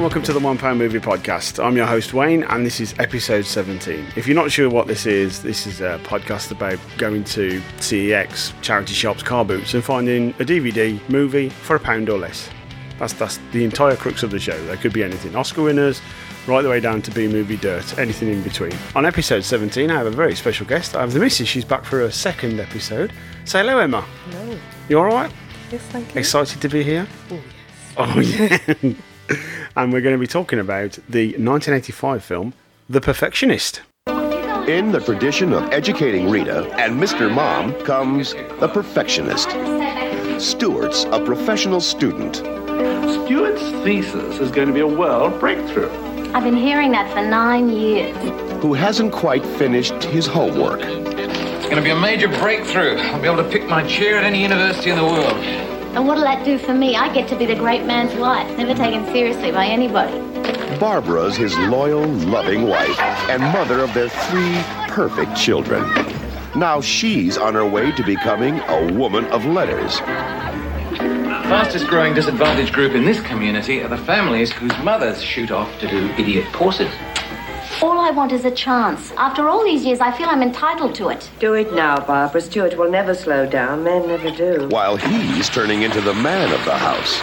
and welcome to the One Pound Movie Podcast. I'm your host Wayne, and this is episode 17. If you're not sure what this is, this is a podcast about going to CEX, charity shops, car boots, and finding a DVD movie for a pound or less. That's that's the entire crux of the show. There could be anything: Oscar winners, right the way down to B movie dirt, anything in between. On episode 17, I have a very special guest. I have the missus. She's back for a second episode. Say hello, Emma. Hello. You all right? Yes, thank you. Excited to be here? Oh, yes. Oh yeah. and we're going to be talking about the 1985 film The Perfectionist. In the tradition of educating Rita and Mr. Mom comes the perfectionist. Stewart's a professional student. Stewart's thesis is going to be a world breakthrough. I've been hearing that for nine years. who hasn't quite finished his homework. It's going to be a major breakthrough. I'll be able to pick my chair at any university in the world. And what'll that do for me? I get to be the great man's wife, never taken seriously by anybody. Barbara's his loyal, loving wife and mother of their three perfect children. Now she's on her way to becoming a woman of letters. Fastest growing disadvantaged group in this community are the families whose mothers shoot off to do idiot courses. All I want is a chance. After all these years, I feel I'm entitled to it. Do it now, Barbara. Stuart will never slow down. Men never do. While he's turning into the man of the house.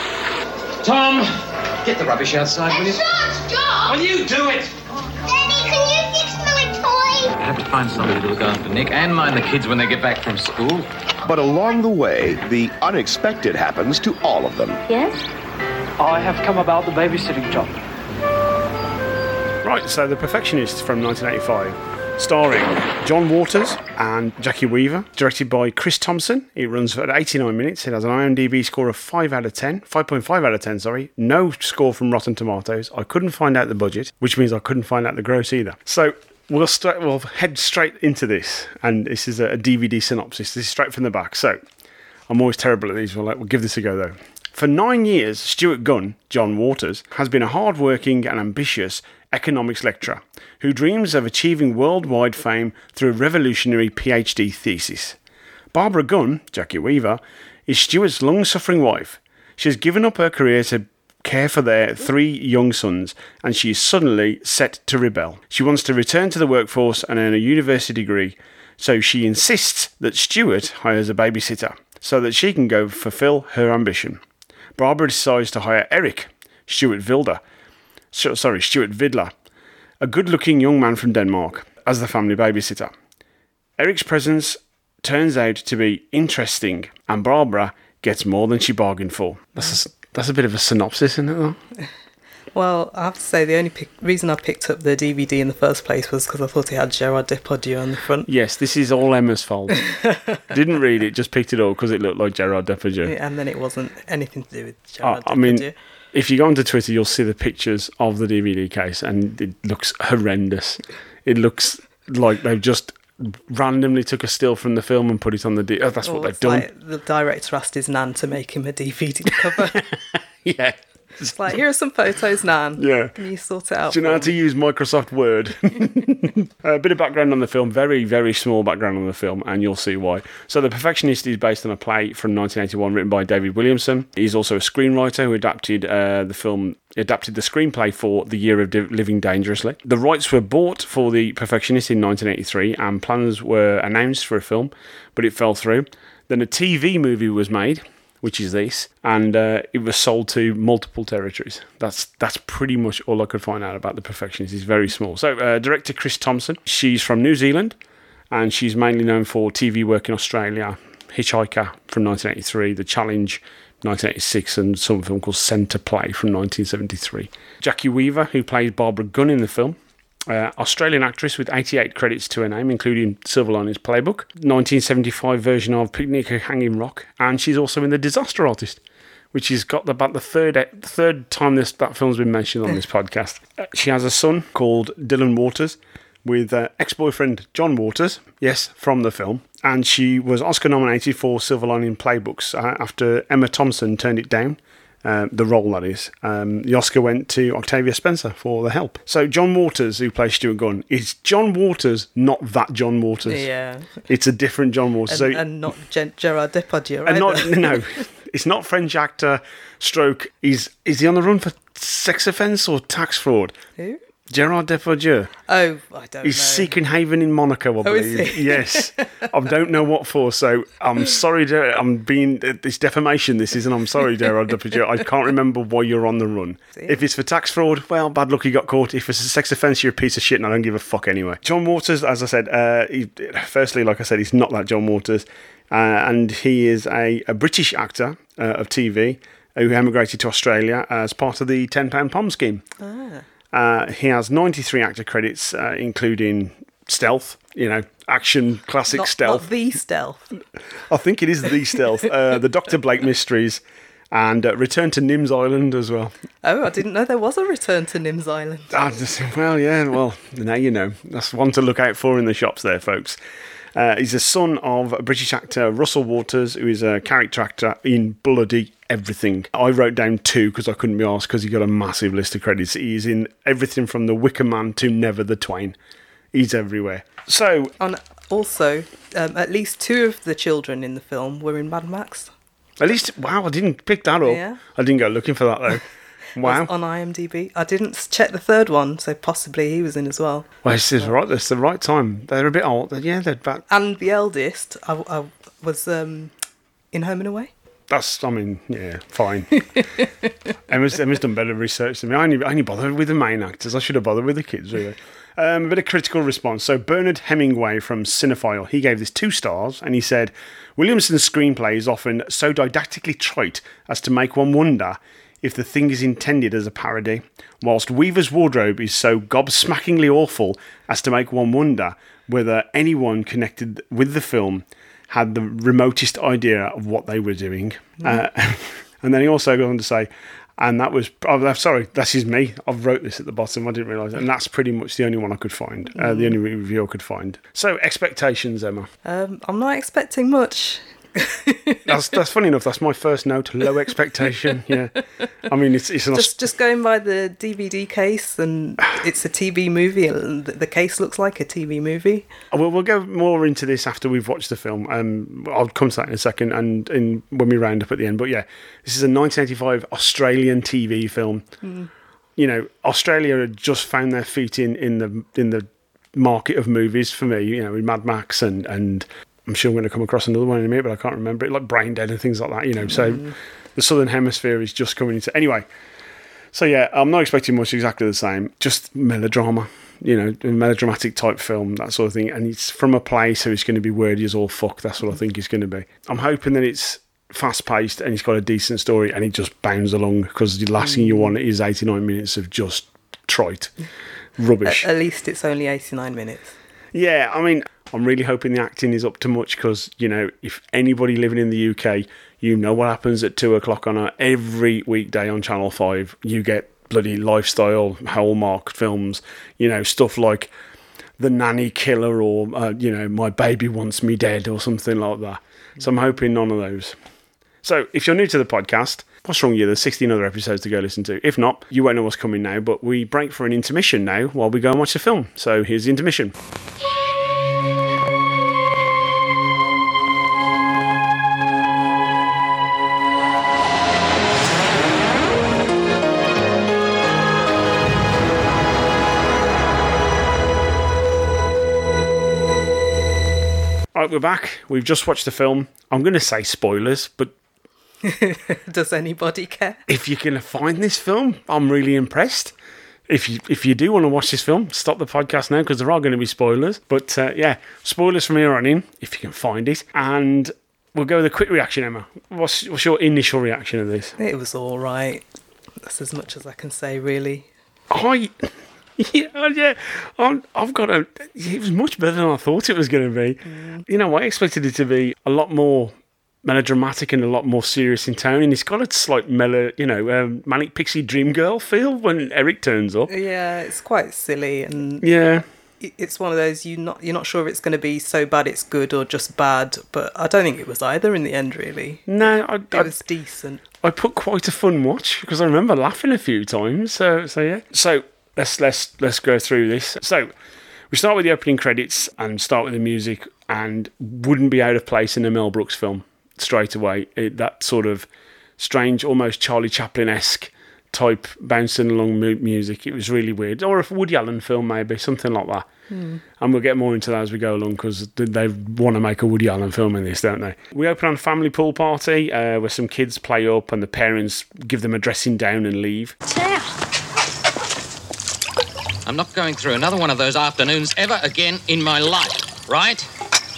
Tom, get the rubbish outside, will you? George, George! Will you do it? Daddy, can you fix my toy? I have to find somebody to look after Nick and mind the kids when they get back from school. But along the way, the unexpected happens to all of them. Yes? I have come about the babysitting job. Right, so The Perfectionist from 1985, starring John Waters and Jacki Weaver, directed by Chris Thomson. It runs for 89 minutes. It has an IMDb score of 5 out of 10, 5.5 out of 10, sorry. No score from Rotten Tomatoes. I couldn't find out the budget, which means I couldn't find out the gross either. So we'll, st- we'll head straight into this, and this is a, a DVD synopsis. This is straight from the back. So I'm always terrible at these. We'll, like, we'll give this a go though. For nine years, Stuart Gunn, John Waters, has been a hard-working and ambitious economics lecturer who dreams of achieving worldwide fame through a revolutionary PhD thesis. Barbara Gunn, Jacki Weaver, is Stuart's long-suffering wife. She has given up her career to care for their three young sons, and she is suddenly set to rebel. She wants to return to the workforce and earn a university degree, so she insists that Stuart hires a babysitter so that she can go fulfill her ambition. Barbara decides to hire Eric, Stuart Vilder, sorry, Stuart Vidler, a good looking young man from Denmark, as the family babysitter. Eric's presence turns out to be interesting, and Barbara gets more than she bargained for. That's a, that's a bit of a synopsis, isn't it, though? Well, I have to say, the only pic- reason I picked up the DVD in the first place was because I thought it had Gerard Depardieu on the front. Yes, this is all Emma's fault. Didn't read it, just picked it up because it looked like Gerard Depardieu. And then it wasn't anything to do with I, Gerard I mean, Depardieu. If you go onto Twitter, you'll see the pictures of the DVD case, and it looks horrendous. It looks like they've just randomly took a still from the film and put it on the. D- oh, that's what oh, they've it's done. like the director asked his nan to make him a DVD cover. yeah. It's like, here are some photos, nan. Yeah. Can you sort it out? Do you know how to use Microsoft Word? a bit of background on the film, very, very small background on the film, and you'll see why. So, The Perfectionist is based on a play from 1981 written by David Williamson. He's also a screenwriter who adapted uh, the film, adapted the screenplay for The Year of Living Dangerously. The rights were bought for The Perfectionist in 1983, and plans were announced for a film, but it fell through. Then a TV movie was made which is this, and uh, it was sold to multiple territories. That's that's pretty much all I could find out about the Perfectionist. It's very small. So, uh, director Chris Thomson, she's from New Zealand, and she's mainly known for TV work in Australia, Hitchhiker from 1983, The Challenge. 1986 and some film called Centre Play from 1973. Jacki Weaver, who plays Barbara Gunn in the film, uh, Australian actress with 88 credits to her name, including Silver Linings Playbook, 1975 version of Picnic at Hanging Rock, and she's also in The Disaster Artist, which has got about the third third time this that film's been mentioned on this podcast. Uh, she has a son called Dylan Waters with uh, ex-boyfriend John Waters, yes, from the film, and she was Oscar nominated for Silver Lining Playbooks uh, after Emma Thompson turned it down uh, the role that is. Um, the Oscar went to Octavia Spencer for The Help. So John Waters, who plays Stuart Gunn, is John Waters not that John Waters? Yeah. It's a different John Waters. And, so, and not Gen- Gerard Depardieu. and not no, It's not French actor. Stroke. He's is he on the run for sex offence or tax fraud? Who? Gerard Depardieu. Oh, I don't He's know. seeking haven in Monaco, I Oh, believe. yes, I don't know what for. So I'm sorry, Ger- I'm being this defamation. This is, and I'm sorry, Gerard Depardieu. I can't remember why you're on the run. If it's for tax fraud, well, bad luck, you got caught. If it's a sex offence, you're a piece of shit, and I don't give a fuck anyway. John Waters, as I said, uh, he, firstly, like I said, he's not that John Waters, uh, and he is a, a British actor uh, of TV who emigrated to Australia as part of the Ten Pound Pom scheme. Uh, he has 93 actor credits, uh, including Stealth, you know, action classic not, stealth. Not the stealth. I think it is the Stealth, uh, the Dr. Blake Mysteries, and uh, Return to Nims Island as well. Oh, I didn't know there was a return to Nims Island. Ah, just- well, yeah, well, now you know. That's one to look out for in the shops there, folks. Uh, he's the son of a British actor Russell Waters, who is a character actor in bloody everything. I wrote down two because I couldn't be asked because he got a massive list of credits. He's in everything from The Wicker Man to Never the Twain. He's everywhere. So, And also, um, at least two of the children in the film were in Mad Max. at least, wow, I didn't pick that up. Yeah. I didn't go looking for that though. Wow. On IMDb. I didn't check the third one, so possibly he was in as well. Well, this is right. This is the right time. They're a bit old. Yeah, they're back. And the eldest I, I was um, in Home and Away. That's, I mean, yeah, fine. Emma's, Emma's done better research than me. I only, I only bothered with the main actors. I should have bothered with the kids, really. Um, a bit of critical response. So, Bernard Hemingway from Cinephile, he gave this two stars and he said, Williamson's screenplay is often so didactically trite as to make one wonder if the thing is intended as a parody, whilst Weaver's wardrobe is so gobsmackingly awful as to make one wonder whether anyone connected with the film had the remotest idea of what they were doing. Uh, and then he also goes on to say, and that was, oh, sorry, this is me. I've wrote this at the bottom. I didn't realise. And that's pretty much the only one I could find, uh, the only review I could find. So, expectations, Emma. Um, I'm not expecting much. That's, that's funny enough. That's my first note. Low expectation. Yeah. I mean, it's, it's Just just going by the DVD case, and it's a TV movie, and the the case looks like a TV movie. We'll, we'll go more into this after we've watched the film. Um, I'll come to that in a second, and in when we round up at the end. But yeah, this is a 1985 Australian TV film. You know, Australia had just found their feet in, in the in the market of movies for me. You know, with Mad Max and and I'm sure I'm going to come across another one in a minute, but I can't remember it, like Brain Dead and things like that. You know, so mm-hmm. the Southern Hemisphere is just coming into anyway. So yeah, I'm not expecting much exactly the same. Just melodrama, you know, a melodramatic type film, that sort of thing. And it's from a place, so it's going to be wordy as all fuck. That's what I mm-hmm. think it's going to be. I'm hoping that it's fast paced and it's got a decent story and it just bounds along because the last thing you mm-hmm. want is 89 minutes of just trite rubbish. At least it's only 89 minutes. Yeah, I mean, I'm really hoping the acting is up to much because, you know, if anybody living in the UK, you know what happens at two o'clock on a, every weekday on Channel 5. You get bloody lifestyle, hallmark films, you know, stuff like The Nanny Killer or, uh, you know, My Baby Wants Me Dead or something like that. So I'm hoping none of those. So if you're new to the podcast, what's wrong with you? There's 16 other episodes to go listen to. If not, you won't know what's coming now, but we break for an intermission now while we go and watch the film. So here's the intermission. Right, we're back. We've just watched the film. I'm going to say spoilers, but Does anybody care? if you can find this film, I'm really impressed. If you if you do want to watch this film, stop the podcast now because there are going to be spoilers. But uh, yeah, spoilers from here on in, if you can find it. And we'll go with a quick reaction, Emma. What's what's your initial reaction of this? It was all right. That's as much as I can say, really. I yeah yeah I'm, I've got a. It was much better than I thought it was going to be. You know, I expected it to be a lot more melodramatic and a lot more serious in tone, and it's got a slight mellow, you know, um, manic pixie dream girl feel when Eric turns up. Yeah, it's quite silly, and Yeah. it's one of those you not you're not sure if it's going to be so bad it's good or just bad. But I don't think it was either in the end. Really, No, I, it I, was decent. I put quite a fun watch because I remember laughing a few times. So, so yeah. So let's let's let's go through this. So we start with the opening credits and start with the music, and wouldn't be out of place in a Mel Brooks film. straight away. It, that sort of strange, almost Charlie Chaplin esque type bouncing along mu- music. It was really weird. Or a Woody Allen film, maybe something like that. And we'll get more into that as we go along because they want to make a Woody Allen film in this, don't they? We open on a family pool party uh, where some kids play up and the parents give them a dressing down and leave. I'm not going through another one of those afternoons ever again in my life, right?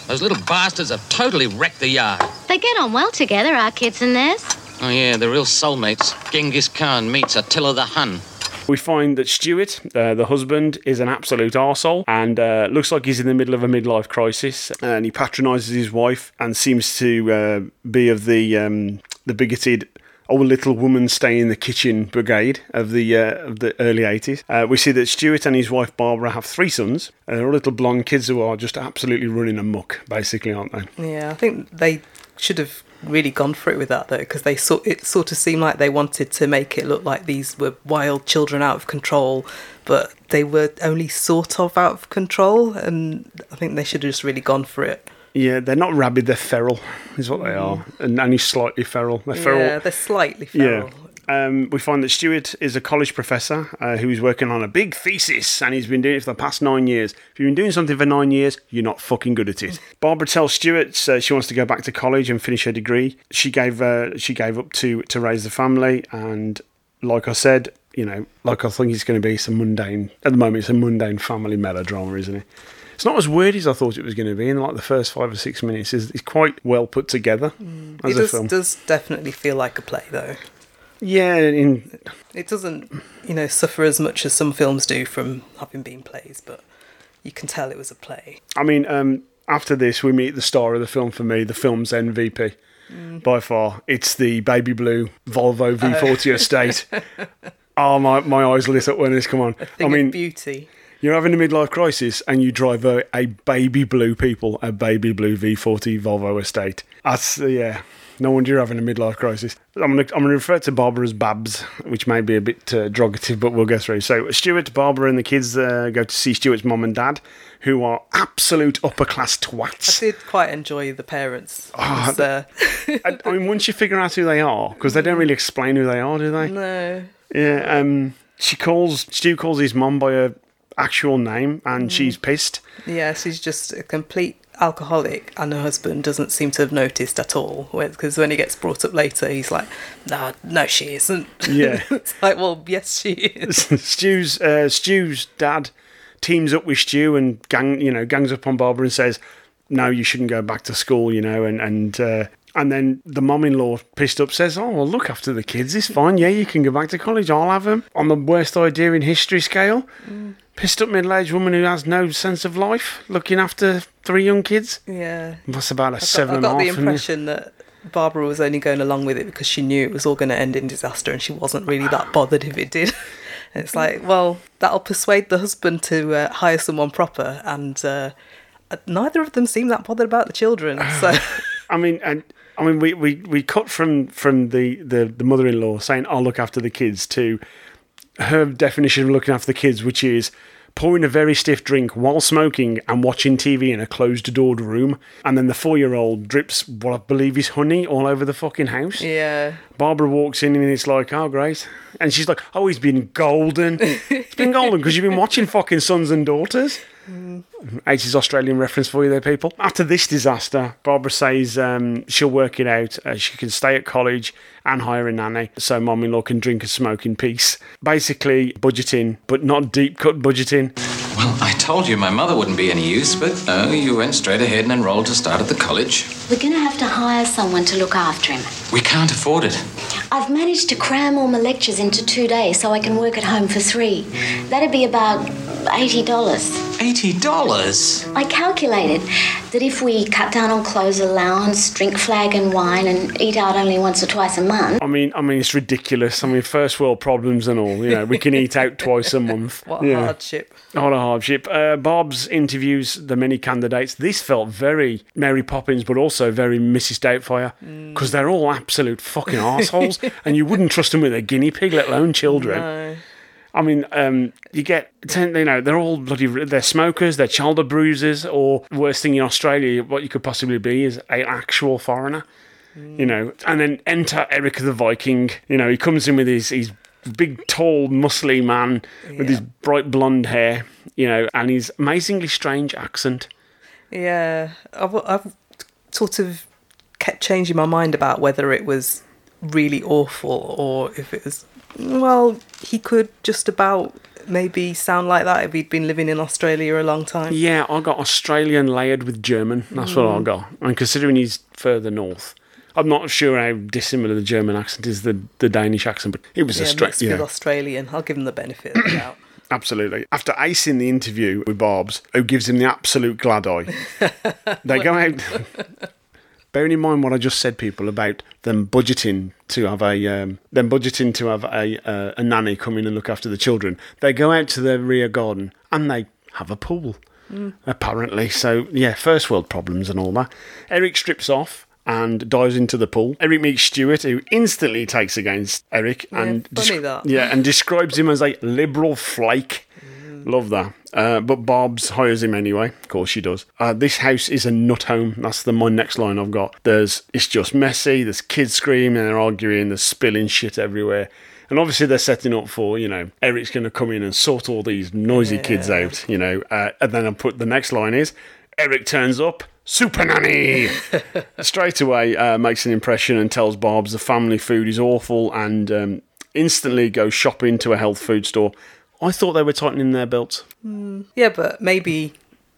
Those little bastards have totally wrecked the yard. They get on well together, our kids and theirs. Oh, yeah, they're real soulmates. Genghis Khan meets Attila the Hun. We find that Stuart, uh, the husband, is an absolute arsehole and uh, looks like he's in the middle of a midlife crisis. And he patronises his wife and seems to uh, be of the um, the bigoted old little woman stay in the kitchen brigade of the uh, of the early 80s. Uh, we see that Stuart and his wife Barbara have three sons. Uh, they're all little blonde kids who are just absolutely running amok, basically, aren't they? Yeah, I think they should have really gone for it with that though, because they sort it sort of seemed like they wanted to make it look like these were wild children out of control, but they were only sort of out of control, and I think they should have just really gone for it. Yeah, they're not rabid, they're feral, is what they are. And only slightly feral. They're feral. Yeah, they're slightly feral. Yeah. Um, we find that Stuart is a college professor uh, who is working on a big thesis and he's been doing it for the past nine years. If you've been doing something for nine years, you're not fucking good at it. Barbara tells Stuart uh, she wants to go back to college and finish her degree. She gave uh, she gave up to to raise the family and like I said, you know, like I think it's going to be some mundane. At the moment, it's a mundane family melodrama, isn't it? It's not as weird as I thought it was going to be. In like the first five or six minutes, it's, it's quite well put together mm. as It a does, film. does definitely feel like a play though. Yeah, in It doesn't, you know, suffer as much as some films do from having been plays, but you can tell it was a play. I mean, um, after this, we meet the star of the film for me, the film's MVP. Mm. By far, it's the baby blue Volvo V40 estate. Oh, my, my eyes lit up when this come on. I mean, beauty. You're having a midlife crisis and you drive a, a baby blue people, a baby blue V40 Volvo estate. That's, uh, yeah. No wonder you're having a midlife crisis. I'm going to I'm gonna refer to Barbara as Babs, which may be a bit uh, derogative, but we'll go through. So, Stuart, Barbara, and the kids uh, go to see Stuart's mum and dad, who are absolute upper class twats. I did quite enjoy the parents. Uh, I, I mean, once you figure out who they are, because they don't really explain who they are, do they? no. Yeah. Um. She calls Stu calls his mum by her actual name, and she's pissed. Yeah, she's just a complete alcoholic, and her husband doesn't seem to have noticed at all. Because when he gets brought up later, he's like, "No, no, she isn't." Yeah. it's like, well, yes, she is. Stu's uh, Stu's dad teams up with Stu and gang, you know, gangs up on Barbara and says, "No, you shouldn't go back to school," you know, and and. Uh, and then the mom in law, pissed up, says, "Oh, well, look after the kids. It's fine. Yeah, you can go back to college. I'll have them." On the worst idea in history scale, pissed up middle-aged woman who has no sense of life, looking after three young kids. Yeah. That's about a I got, seven I and a got the half, isn't it? impression that Barbara was only going along with it because she knew it was all going to end in disaster, and she wasn't really that bothered if it did. it's like, well, that'll persuade the husband to uh, hire someone proper, and uh, neither of them seem that bothered about the children. So. I mean, and I mean, we, we, we cut from from the, the, the mother in law saying, "I'll look after the kids," to her definition of looking after the kids, which is pouring a very stiff drink while smoking and watching TV in a closed doored room, and then the four year old drips what I believe is honey all over the fucking house. Yeah. Barbara walks in and it's like, oh, great. And she's like, oh, he's been golden. it's been golden because you've been watching fucking Sons and Daughters. 80s Australian reference for you there, people. After this disaster, Barbara says um, she'll work it out. Uh, she can stay at college and hire a nanny so mom in law can drink and smoke in peace. Basically, budgeting, but not deep cut budgeting. Well, I told you my mother wouldn't be any use, but no, you went straight ahead and enrolled to start at the college. We're going to have to hire someone to look after him. We can't afford it. I've managed to cram all my lectures into two days so I can work at home for three. That'd be about $80. Eighty dollars? I calculated that if we cut down on clothes allowance, drink flag and wine, and eat out only once or twice a month, I mean, I mean, it's ridiculous. I mean, first world problems and all. You know, we can eat out twice a month. What a Yeah. hardship. What a hardship. Uh, Bob's interviews the many candidates. This felt very Mary Poppins, but also very Mrs. Doubtfire, because they're all absolute fucking assholes, and you wouldn't trust them with a guinea pig, let alone children. No. I mean, um, you get, ten- you know, they're all bloody, they're smokers, they're child abusers, or worst thing in Australia, what you could possibly be is an actual foreigner. you know, and then enter Eric the Viking. You know, he comes in with his his big, tall, muscly man with his bright blonde hair. You know, and his amazingly strange accent. Yeah, I've, I've sort of kept changing my mind about whether it was really awful or if it was. Well, he could just about maybe sound like that if he'd been living in Australia a long time. Yeah, I got Australian layered with German. That's what I mm. got. And considering he's further north, I'm not sure how dissimilar the German accent is the the Danish accent, but it was Yeah, a straight. mixed Yeah, with Australian. I'll give him the benefit of the doubt. absolutely. After acing the interview with Barb's, who gives him the absolute glad eye, they go out. Bearing in mind what I just said, people about them budgeting to have a um, them budgeting to have a uh, a nanny come in and look after the children, they go out to their rear garden and they have a pool. Apparently, so yeah, first world problems and all that. Eric strips off and dives into the pool. Eric meets Stuart, who instantly takes against Eric and funny that. yeah, and describes him as a liberal flake. Love that. Uh, but Bob's hires him anyway. Of course she does. Uh, this house is a nut home. That's the my next line I've got. There's it's just messy. There's kids screaming. They're arguing. There's spilling shit everywhere. And obviously they're setting up for you know Eric's going to come in and sort all these noisy kids out. You know, uh, and then I put the next line is Eric turns up. Super nanny straight away uh, makes an impression and tells Barb's the family food is awful and um, instantly goes shopping to a health food store. I thought they were tightening their belts. Yeah, but maybe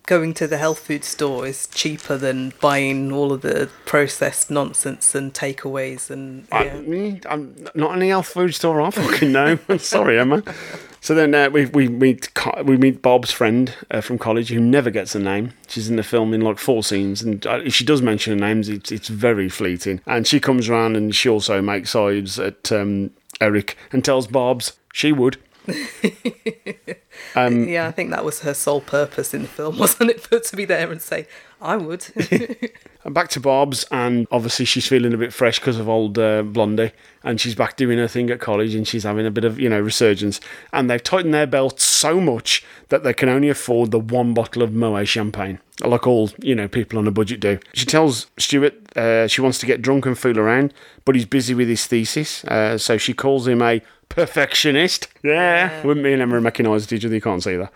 going to the health food store is cheaper than buying all of the processed nonsense and takeaways and yeah. mm, I'm not any health food store I fucking know. Sorry, Emma. So then uh, we we meet we meet Bob's friend uh, from college who never gets a name. She's in the film in like four scenes, and uh, if she does mention her names, it's it's very fleeting. And she comes around and she also makes sides at um, Eric and tells Bob's she would. Um, yeah, I think that was her sole purpose in the film, wasn't it? For to be there and say, "I would." And back to Bob's, and obviously she's feeling a bit fresh because of old uh, Blondie, and she's back doing her thing at college, and she's having a bit of you know resurgence. And they've tightened their belts so much that they can only afford the one bottle of Moet champagne, like all you know people on a budget do. She tells Stuart uh, she wants to get drunk and fool around, but he's busy with his thesis, uh, so she calls him a perfectionist. Yeah, wouldn't me and Emma recognise each other? You can't see that.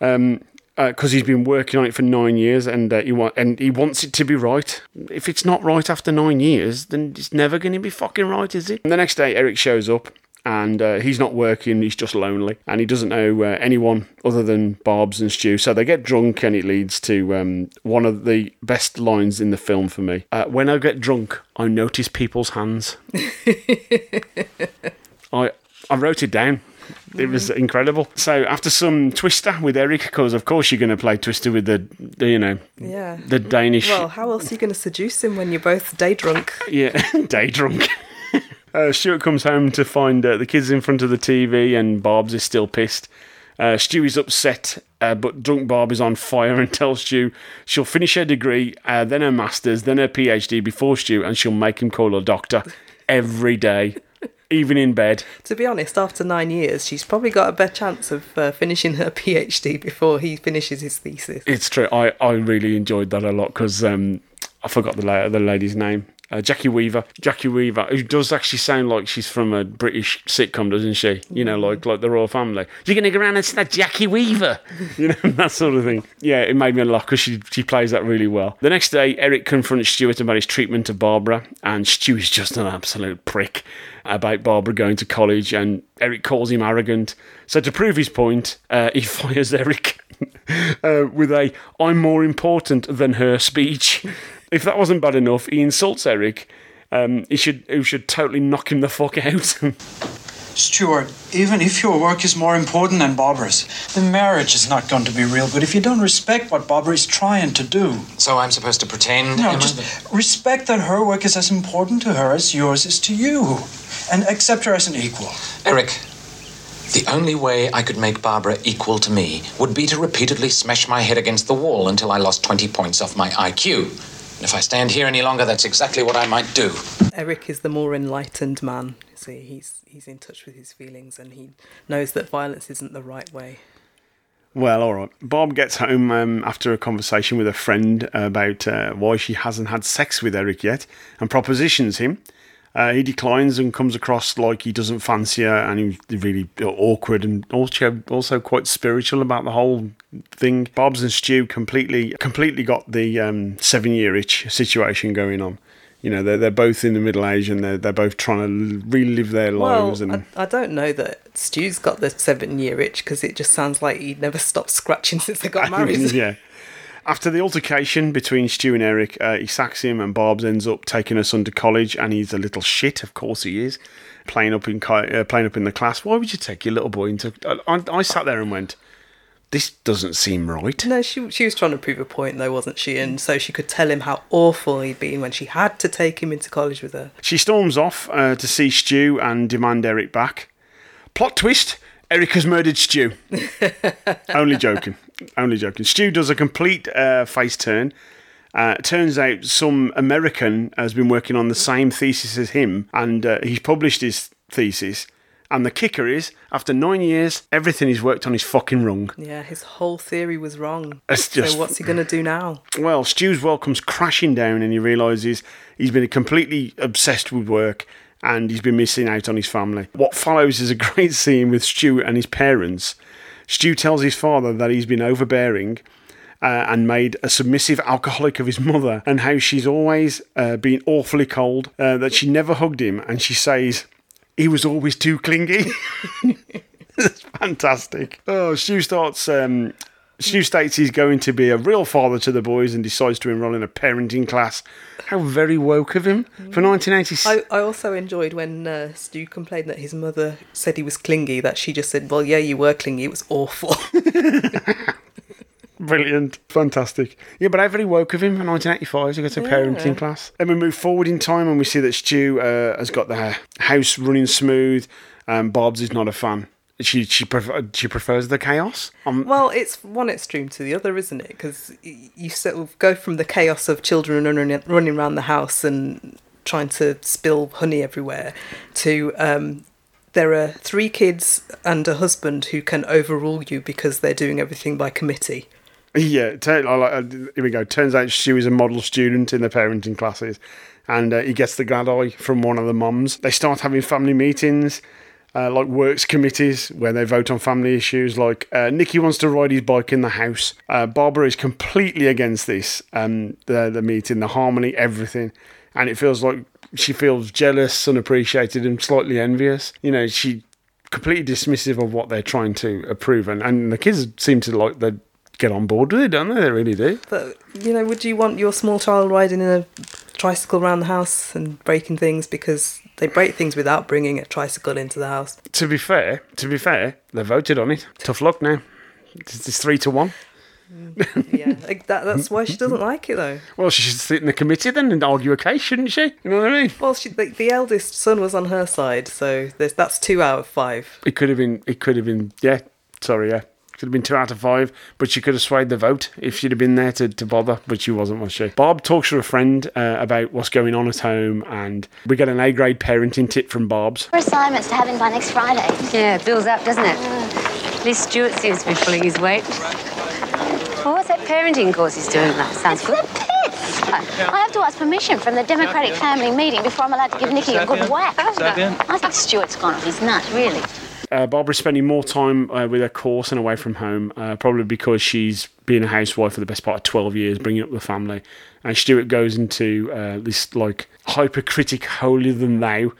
Um, because he's been working on it for nine years and uh, he want and he wants it to be right. If it's not right after nine years, then it's never going to be fucking right, is it? And the next day, Eric shows up and uh, he's not working. He's just lonely and he doesn't know uh, anyone other than Barb's and Stu. So they get drunk and it leads to um, one of the best lines in the film for me. Uh, when I get drunk, I notice people's hands. I I wrote it down. It was incredible. So after some Twister with Eric, because of course you're going to play Twister with the, the you know yeah. the Danish Well, how else are you going to seduce him when you're both day drunk? yeah day drunk. uh, Stuart comes home to find uh, the kids in front of the TV and Barb's is still pissed. Uh, Stewie's upset, uh, but drunk Barb is on fire and tells Stu she'll finish her degree, uh, then her master's, then her PhD before Stu, and she'll make him call her doctor every day, even in bed. To be honest, after nine years, she's probably got a better chance of uh, finishing her PhD before he finishes his thesis. It's true. I, I really enjoyed that a lot because um, I forgot the la- the lady's name. Uh, Jacki Weaver. Jacki Weaver, who does actually sound like she's from a British sitcom, doesn't she? You know, like like the Royal Family. You're gonna go around and say that Jacki Weaver, you know, that sort of thing. Yeah, it made me laugh because she she plays that really well. The next day, Eric confronts Stuart about his treatment of Barbara, and Stu is just an absolute prick about Barbara going to college, and Eric calls him arrogant. So to prove his point, uh, he fires Eric uh, with a "I'm more important than her" speech. If that wasn't bad enough, he insults Eric. Um, he should he should totally knock him the fuck out. Stuart, even if your work is more important than Barbara's, the marriage is not going to be real good if you don't respect what Barbara is trying to do. So I'm supposed to pretend? No, am just respect that her work is as important to her as yours is to you, and accept her as an equal. Eric, the only way I could make Barbara equal to me would be to repeatedly smash my head against the wall until I lost 20 points off my IQ. And if I stand here any longer, that's exactly what I might do. Eric is the more enlightened man. See, he's he's in touch with his feelings and he knows that violence isn't the right way. Well, all right. Bob gets home um, after a conversation with a friend about uh, why she hasn't had sex with Eric yet and propositions him. Uh, he declines and comes across like he doesn't fancy her and he's really awkward and also also quite spiritual about the whole thing. Bob's and Stu completely completely got the um, seven year itch situation going on. You know, they're, they're both in the middle age and they're, they're both trying to relive their lives. Well, and I, I don't know that Stu's got the seven year itch because it just sounds like he never stopped scratching since they got married. yeah. After the altercation between Stu and Eric, uh, he sacks him, and Barb's ends up taking us son to college, and he's a little shit. Of course, he is playing up in uh, playing up in the class. Why would you take your little boy into? I, I sat there and went, "This doesn't seem right." No, she she was trying to prove a point though, wasn't she? And so she could tell him how awful he'd been when she had to take him into college with her. She storms off uh, to see Stu and demand Eric back. Plot twist: Eric has murdered Stu. Only joking. Only joking. Stu does a complete uh, face turn. Uh, turns out some American has been working on the same thesis as him, and uh, he's published his thesis. And the kicker is, after nine years, everything he's worked on is fucking wrong. Yeah, his whole theory was wrong. It's just- so what's he going to do now? Well, Stu's world comes crashing down, and he realizes he's been completely obsessed with work and he's been missing out on his family. What follows is a great scene with Stu and his parents. Stu tells his father that he's been overbearing. Uh, and made a submissive alcoholic of his mother, and how she's always uh, been awfully cold, uh, that she never hugged him, and she says he was always too clingy. it's fantastic. Oh, Stu starts. Um, Stu states he's going to be a real father to the boys and decides to enrol in a parenting class. How very woke of him for 1986. I, I also enjoyed when uh, Stu complained that his mother said he was clingy, that she just said, Well, yeah, you were clingy, it was awful. Brilliant. Fantastic. Yeah, but how very woke of him in 1985 to go to a parenting class. Then we move forward in time and we see that Stu uh, has got the house running smooth. and Bob's is not a fan. She she, prefer, she prefers the chaos. Um, well, it's one extreme to the other, isn't it? Because you sort of go from the chaos of children running, running around the house and trying to spill honey everywhere to um, there are three kids and a husband who can overrule you because they're doing everything by committee. Yeah, t- I like- uh, here we go. Turns out she was a model student in the parenting classes, and uh, he gets the glad eye from one of the mums. They start having family meetings, uh, like works committees, where they vote on family issues. Like uh, Nicky wants to ride his bike in the house. Uh, Barbara is completely against this. Um, the the meeting, the harmony, everything, and it feels like she feels jealous, unappreciated, and slightly envious. You know, she completely dismissive of what they're trying to approve, and, and the kids seem to like they get on board with it, don't they? They really do. But, you know, would you want your small child riding in a tricycle around the house and breaking things because they break things without bringing a tricycle into the house? To be fair, to be fair, they voted on it. Tough luck now. It's, three to one. Mm, yeah, like that, that's why she doesn't like it though. Well, she should sit in the committee then and argue a case, shouldn't she? You know what I mean? Well, she, the, the eldest son was on her side, so that's two out of five. It could have been. It could have been. Yeah. Sorry. Yeah. Could have been two out of five, but she could have swayed the vote if she'd have been there to, to bother, but she wasn't, was she? Bob talks to a friend uh, about what's going on at home, and we get an A grade parenting tip from Bob's. More assignments to have in by next Friday. Yeah, it builds up, doesn't it? At least Stuart seems to be pulling his weight. Well, what's that parenting course he's doing? That sounds good. Pits! I have to ask permission from the Democratic family meeting before I'm allowed to give Nicky a good whack. I think Stuart's gone off his nut, really. Uh, Barbara's spending more time uh, with her course and away from home, uh, probably because she's been a housewife for the best part of 12 years, bringing up the family. And Stuart goes into uh, this like hypercritic, holier than thou,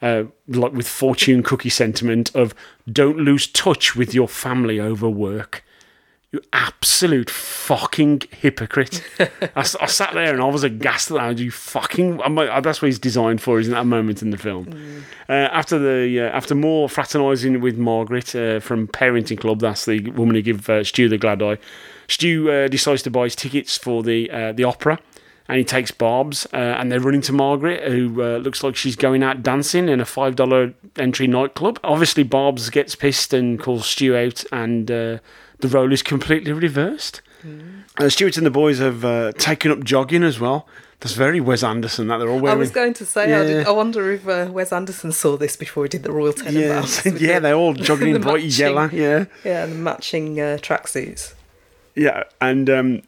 uh, like with fortune cookie sentiment of don't lose touch with your family over work. You absolute fucking hypocrite. I sat there and I was aghast at that. You fucking. Like, that's what he's designed for, isn't that moment in the film? Uh, after the uh, after more fraternising with Margaret uh, from Parenting Club, that's the woman who gave uh, Stu the glad eye. Stu uh, decides to buy his tickets for the uh, the opera, and he takes Bob's, uh, and they run into Margaret, who uh, looks like she's going out dancing in a five dollar entry nightclub. Obviously, Bob's gets pissed and calls Stu out, and uh, the role is completely reversed. Uh, Stuart and the boys have uh, taken up jogging as well. That's very Wes Anderson that they're all wearing. I was going to say, I, did, Yeah. I wonder if uh, Wes Anderson saw this before he did the Royal Tenenbaums. Yes. yeah, the- they're all jogging in bright matching- yellow. Yeah. Yeah, the matching uh, tracksuits. Yeah, and um,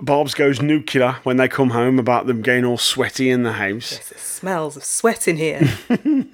Barb's goes nuclear when they come home about them getting all sweaty in the house. It smells of sweat in here.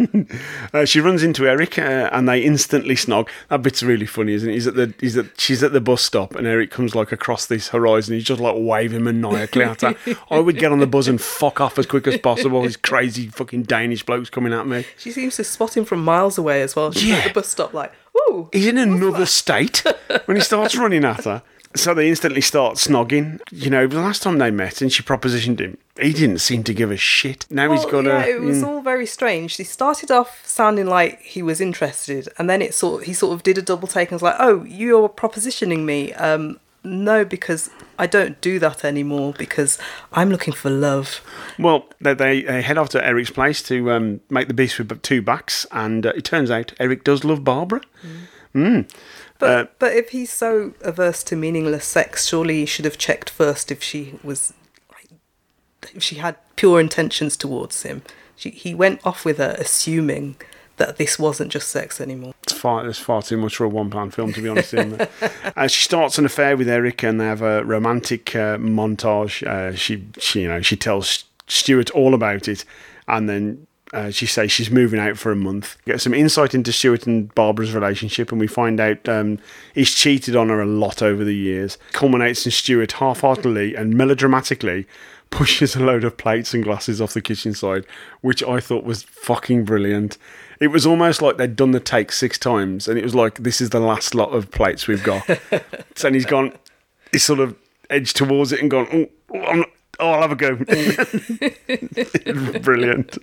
Uh, she runs into Eric, uh, and they instantly snog. That bit's really funny, isn't it? He's at the he's at she's at the bus stop, and Eric comes like across this horizon. He's just like waving maniacally at her. I would get on the bus and fuck off as quick as possible. These crazy fucking Danish blokes coming at me. she seems to spot him from miles away as well. She's Yeah. at the bus stop, like, ooh. He's in another state when he starts running at her. So they instantly start snogging. You know, the last time they met and she propositioned him, he didn't seem to give a shit. Now he's Well, got yeah, a. it was mm. all very strange. He started off sounding like he was interested, and then it sort he sort of did a double take and was like, "Oh, you're propositioning me." Um, no, because I don't do that anymore. Because I'm looking for love. Well, they, they, they head off to Eric's place to um, make the beast with two backs, and uh, it turns out Eric does love Barbara. Mm. But Uh, but if he's so averse to meaningless sex, surely he should have checked first if she was if she had pure intentions towards him. She, he went off with her assuming that this wasn't just sex anymore. It's far, it's far too much for a one pound film, to be honest. Isn't it? uh, she starts an affair with Eric, and they have a romantic uh, montage. Uh, she, she, you know, she tells Stuart all about it, and then uh, she says she's moving out for a month. Get some insight into Stuart and Barbara's relationship, and we find out um, he's cheated on her a lot over the years. Culminates in Stuart half-heartedly and melodramatically pushes a load of plates and glasses off the kitchen side, which I thought was fucking brilliant. It was almost like they'd done the take six times, and it was like, this is the last lot of plates we've got. so and he's gone, he's sort of edged towards it and gone, oh, oh, I'm not, oh I'll have a go. Brilliant.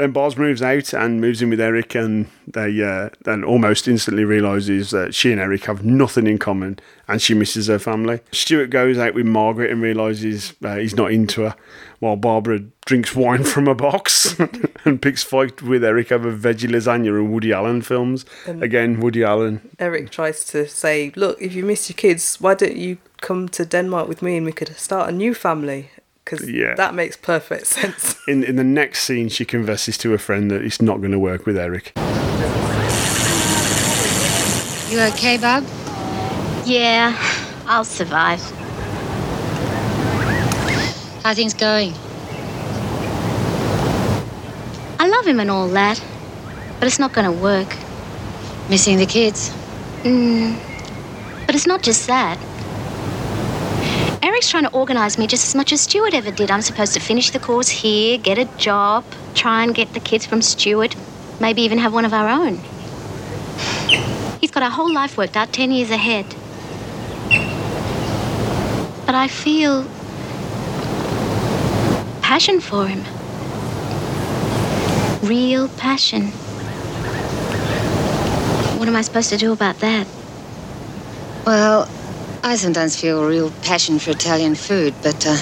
Then Boz moves out and moves in with Eric, and they uh, then almost instantly realizes that she and Eric have nothing in common, and she misses her family. Stuart goes out with Margaret and realizes uh, he's not into her, while Barbara drinks wine from a box and picks fight with Eric over veggie lasagna and Woody Allen films. Um, Again, Woody Allen. Eric tries to say, "Look, if you miss your kids, why don't you come to Denmark with me and we could start a new family?" Because Yeah. that makes perfect sense. In in the next scene, she confesses to a friend that it's not going to work with Eric. You okay, Bob? Yeah, I'll survive. How things going? I love him and all that, but it's not going to work. Missing the kids? Mm, but it's not just that. Eric's trying to organise me just as much as Stuart ever did. I'm supposed to finish the course here, get a job, try and get the kids from Stuart, maybe even have one of our own. He's got our whole life worked out 10 years ahead. But I feel passion for him. Real passion. What am I supposed to do about that? Well, I sometimes feel a real passion for Italian food, but uh,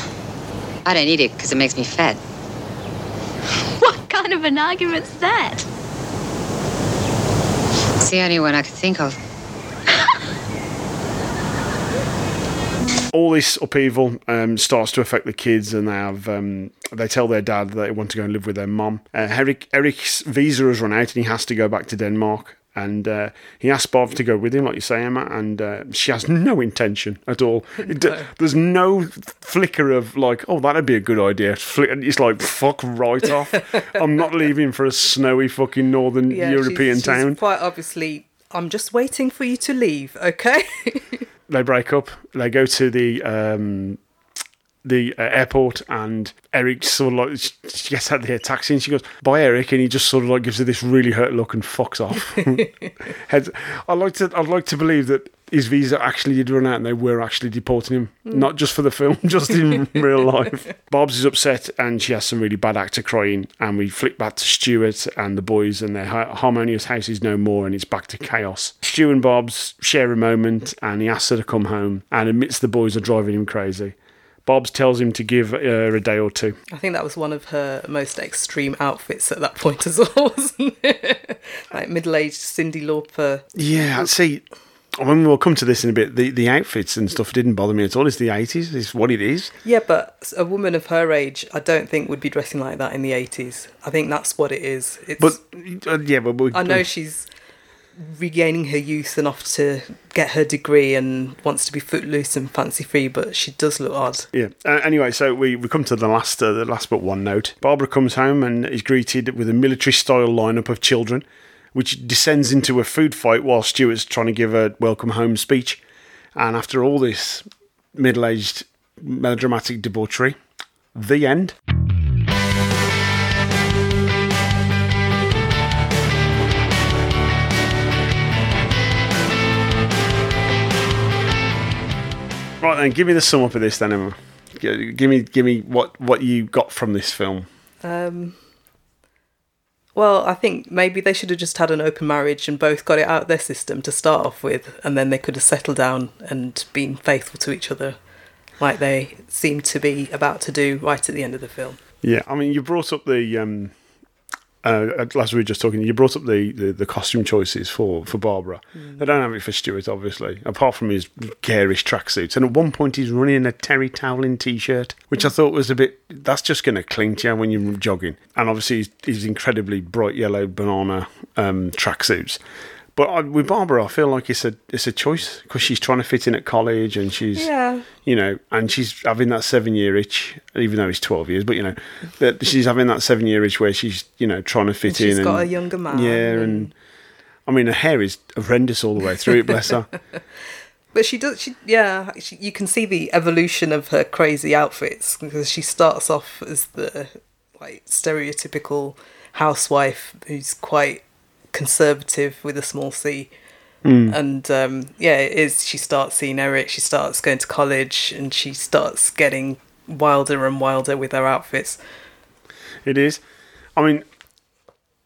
I don't eat it because it makes me fat. What kind of an argument's that? It's the only one I could think of. all this upheaval um, starts to affect the kids, and they have um, they tell their dad that they want to go and live with their mum. Uh, Eric Eric's visa has run out, and he has to go back to Denmark. And uh, he asks Bob to go with him, like you say, Emma, and uh, she has no intention at all. D- there's no flicker of like, oh, that'd be a good idea. It's like, fuck right off. I'm not leaving for a snowy fucking northern Yeah, European she's, town. She's quite obviously, I'm just waiting for you to leave, okay? they break up. They go to the um, the uh, airport, and Eric sort of like she gets out of the taxi, and she goes, "Bye, Eric," and he just sort of like gives her this really hurt look and fucks off. Heads- I like to I'd like to believe that his visa actually did run out, and they were actually deporting him, Mm. not just for the film, just in real life. Bob's is upset, and she has some really bad actor crying, and we flick back to Stuart and the boys, and their harmonious house is no more, and it's back to chaos. Stu and Bob's share a moment, and he asks her to come home, and admits the boys are driving him crazy. Bob's tells him to give her a day or two. I think that was one of her most extreme outfits at that point as well, wasn't it? like middle aged Cyndi Lauper. Yeah, see, I mean, we'll come to this in a bit. The the outfits and stuff didn't bother me at all. It's the eighties. It's what it is. Yeah, but a woman of her age, I don't think would be dressing like that in the eighties. I think that's what it is. It's, But uh, yeah, but we, I know she's regaining her youth enough to get her degree and wants to be footloose and fancy free, but she does look odd. Yeah. Uh, anyway, so we, we come to the last uh, the last but one note. Barbara comes home and is greeted with a military style lineup of children, which descends into a food fight while Stuart's trying to give a welcome home speech. And after all this middle aged melodramatic debauchery, the end. Right then, give me the sum up of this then, Emma. Give me, give me what what you got from this film. Um, well, I think maybe they should have just had an open marriage and both got it out of their system to start off with, and then they could have settled down and been faithful to each other, like they seem to be about to do right at the end of the film. Yeah, I mean, you brought up the um, uh, as we were just talking, you brought up the, the, the costume choices for, for Barbara. They don't have it for Stuart, obviously, apart from his garish tracksuits. And at one point, he's running a Terry Towelling t-shirt, which I thought was a bit. That's just going to cling to you when you're jogging. And obviously, he's, he's incredibly bright yellow banana um, tracksuits. But I, with Barbara, I feel like it's a it's a choice because she's trying to fit in at college and she's Yeah. you know, and she's having that seven year itch, even though it's twelve years. But you know, that she's having that seven year itch where she's you know trying to fit And she's in. got a younger man Yeah, and, I mean, her hair is horrendous all the way through it. Bless her. But she does. She yeah. She, you can see the evolution of her crazy outfits because she starts off as the like stereotypical housewife who's quite conservative with a small c. Mm. And um, yeah, it is. She starts seeing Eric. She starts going to college, and she starts getting wilder and wilder with her outfits. It is. I mean,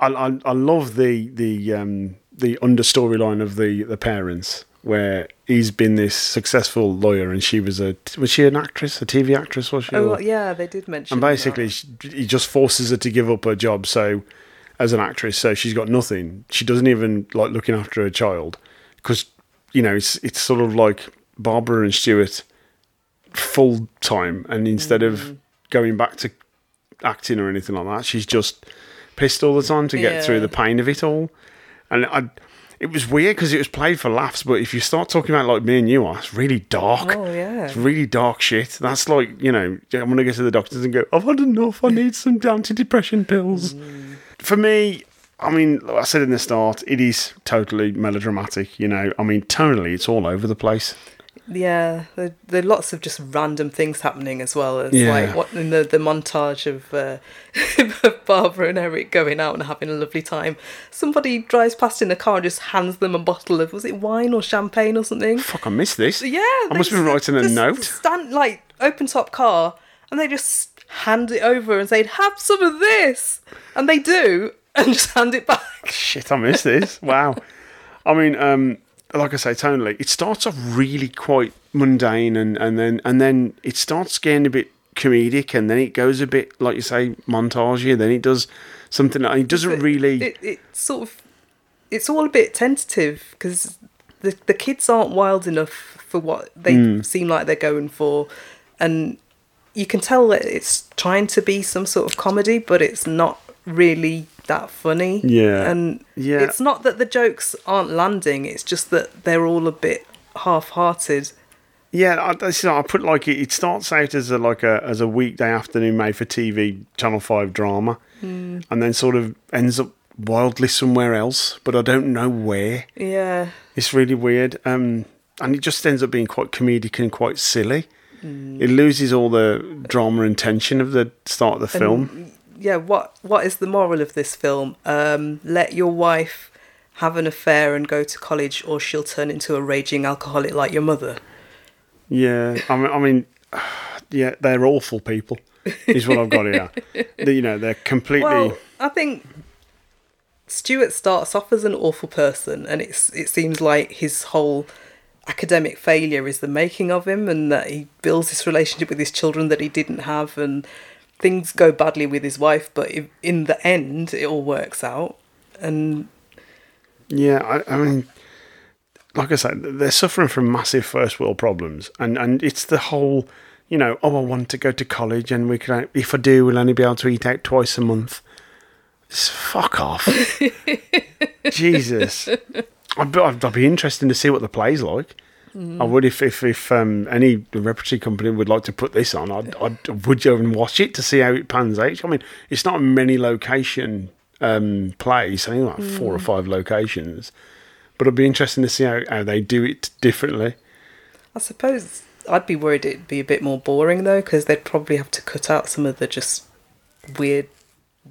I I, I love the the um, the under storyline of the the parents where he's been this successful lawyer and she was a was she an actress a TV actress was she Oh Or- yeah, they did mention. and basically she, he just forces her to give up her job so as an actress so she's got nothing she doesn't even like looking after her child because you know it's it's sort of like Barbara and Stuart full time and instead of mm. going back to acting or anything like that she's just pissed all the time to get through the pain of it all and I it was weird because it was played for laughs but if you start talking about like me and you oh, are it's really dark Oh yeah. it's really dark shit. That's like, you know, I'm going to go to the doctors and go, I've had enough. I need some antidepressant pills. Mm. For me, I mean, like I said in the start, it is totally melodramatic, you know. I mean, tonally, it's all over the place. Yeah, there, there are lots of just random things happening as well. It's Yeah. like what in the, the montage of uh, Barbara and Eric going out and having a lovely time. Somebody drives past in a car and just hands them a bottle of was it wine or champagne or something? Fuck, I missed this. Yeah, I must have been writing a note. Stand like open top car, and they just hand it over and say, "Have some of this," and they do, and just hand it back. Shit, I missed this. Wow. I mean, um, like I say, tonally, it starts off really quite mundane, and, and then and then it starts getting a bit comedic, and then it goes a bit like you say montagey. Then it does something. that It doesn't really. It, it sort of, it's all a bit tentative because the the kids aren't wild enough for what they Mm. seem like they're going for, and you can tell that it's trying to be some sort of comedy, but it's not really that funny. Yeah. and Yeah. it's not that the jokes aren't landing; it's just that they're all a bit half-hearted. Yeah, I, that's- you know, I put like it, it starts out as a like a as a weekday afternoon made for TV Channel Five drama, Mm. and then sort of ends up wildly somewhere else, but I don't know where. Yeah. It's really weird, um, and it just ends up being quite comedic and quite silly. It loses all the drama and tension of the start of the film. And, yeah, what what is the moral of this film? Um, let your wife have an affair and go to college, or she'll turn into a raging alcoholic like your mother. Yeah, I mean, I mean, yeah, they're awful people. Is what I've got here. You know, they're completely. Well, I think Stuart starts off as an awful person, and it's it seems like his whole academic failure is the making of him, and that he builds this relationship with his children that he didn't have, and things go badly with his wife, but in the end, it all works out. And Yeah, I, I mean, like I said, they're suffering from massive first world problems, and and it's the whole, you know, oh, I want to go to college, and we can, if I do, we'll only be able to eat out twice a month. Fuck off, Jesus. I'd, be- I'd, be interested to see what the play's like. I would if if, if um, any repertory company would like to put this on, I'd, I'd would go and watch it to see how it pans out. I mean, it's not a many location um, play, it's only like four or Mm. five locations, but it'd be interesting to see how, how they do it differently. I suppose I'd be worried it'd be a bit more boring though, because they'd probably have to cut out some of the just weird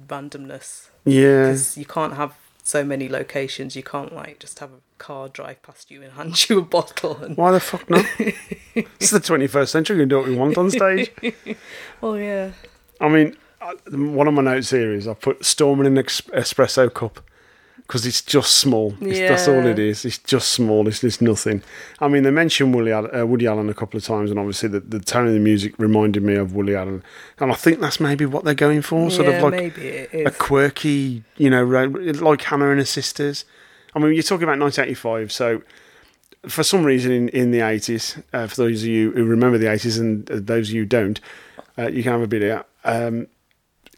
randomness. Yeah. Because you can't have so many locations. You can't like just have a car drive past you and hand you a bottle. And Why the fuck not? it's the 21st century. We can do what we want on stage. well, yeah. I mean, one of my notes here is I put storming an ex- espresso cup because it's just small. It's, That's all it is. It's just small. It's, it's nothing. I mean, they mentioned Woody, uh, Woody Allen a couple of times, and obviously the, the tone of the music reminded me of Woody Allen, and I think that's maybe what they're going for. Sort Yeah, of like maybe a quirky, you know, like Hannah and her sisters. I mean, you're talking about 1985, so for some reason in, in the 80s, uh, for those of you who remember the 80s and uh, those of you who don't, uh, you can have a bit of that. Um,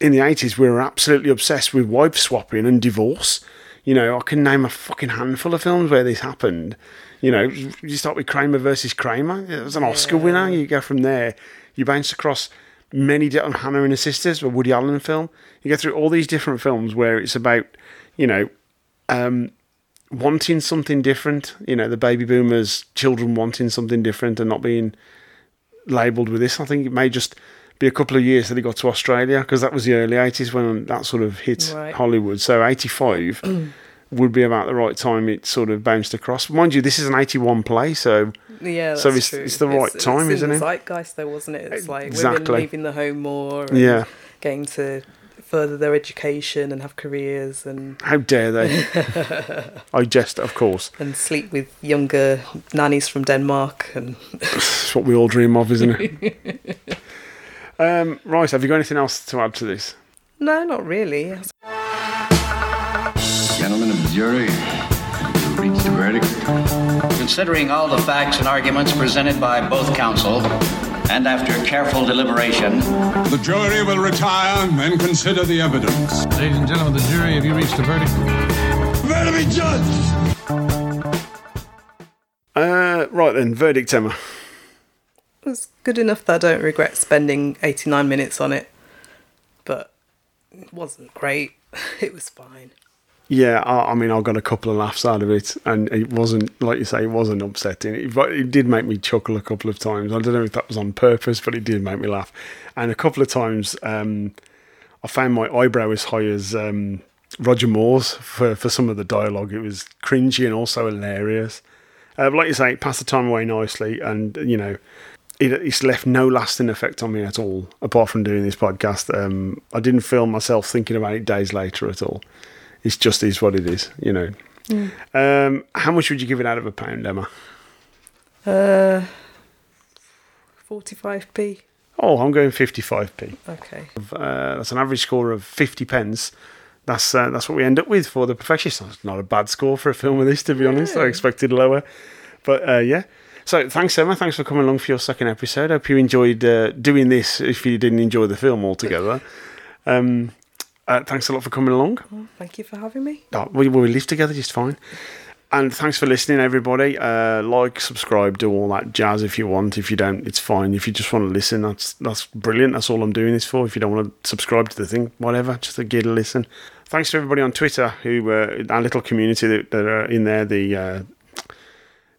in the 80s, we were absolutely obsessed with wife swapping and divorce. You know, I can name a fucking handful of films where this happened. You know, you start with Kramer versus Kramer. It was an Oscar winner. You go from there. You bounce across many different Hannah and her sisters, a Woody Allen film. You go through all these different films where it's about, you know, um, wanting something different. You know, the baby boomers' children wanting something different and not being labelled with this. I think it may just be a couple of years that he got to Australia because that was the early 80s when that sort of hit Right. Hollywood. So 85 would be about the right time it sort of bounced across. Mind you, this is an 81 play, so Yeah, so it's, true. it's the right time, it's isn't it? zeitgeist, though, wasn't it? It's like Exactly. women leaving the home more. And Yeah. Getting to further their education and have careers and How dare they? I jest, of course. and sleep with younger nannies from Denmark and It's what we all dream of, isn't it? um, right, have you got anything else to add to this? no, not really. Gentlemen of the jury, you reached a verdict. Considering all the facts and arguments presented by both counsel, and after careful deliberation, The jury will retire and consider the evidence. Ladies and gentlemen of the jury, have you reached a verdict? Verdict be judged! Uh, right then, verdict, Emma. Was good enough that I don't regret spending 89 minutes on it, but it wasn't great. It was fine. Yeah, I, I mean, I got a couple of laughs out of it, and it wasn't like you say, it wasn't upsetting. It, it did make me chuckle a couple of times. I don't know if that was on purpose, but it did make me laugh. And a couple of times, um, I found my eyebrow as high as um, Roger Moore's for for some of the dialogue. It was cringy and also hilarious. Uh, like you say, it passed the time away nicely, and you know, it, it's left no lasting effect on me at all, apart from doing this podcast. Um, I didn't feel myself thinking about it days later at all. It's just is what it is, you know. Mm. Um, how much would you give it out of a pound, Emma? Uh, 45p. Oh, I'm going 55p. Okay. Uh, that's an average score of 50 pence. That's uh, that's what we end up with for the perfectionist. That's not a bad score for a film of this, to be honest. I expected lower, but uh, yeah. So thanks, Emma. Thanks for coming along for your second episode. Hope you enjoyed uh, doing this. If you didn't enjoy the film altogether, um, uh, thanks a lot for coming along. Well, thank you for having me. Oh, we, we live together just fine. And thanks for listening, everybody. Uh, like, subscribe, do all that jazz if you want. If you don't, it's fine. If you just want to listen, that's that's brilliant. That's all I'm doing this for. If you don't want to subscribe to the thing, whatever, just to get a listen. Thanks to everybody on Twitter who uh, our little community that, that are in there. The uh,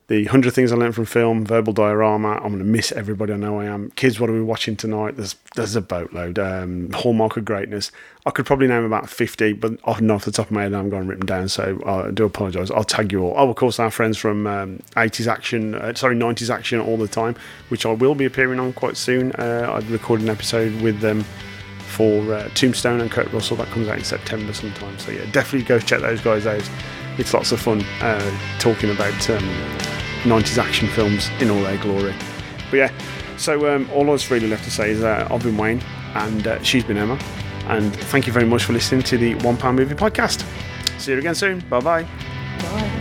the hundred things I learned from film, verbal diorama. I'm going to miss everybody. I know I am. Kids, what are we watching tonight? There's there's a boatload. Um, Hallmark of greatness. I could probably name about fifty, but off off the top of my head, I haven't got them written down. So I do apologise. I'll tag you all. Oh, of course, our friends from um, 80s action, uh, sorry, 90s action all the time, which I will be appearing on quite soon. Uh, I recorded an episode with them for uh, Tombstone and Kurt Russell. That comes out in September sometime. So yeah, definitely go check those guys out. It's lots of fun uh, talking about um, 90s action films in all their glory. But yeah, so um, all that's really left to say is uh, I've been Wayne and uh, she's been Emma. And thank you very much for listening to the One Pound Movie Podcast. See you again soon. Bye-bye. bye.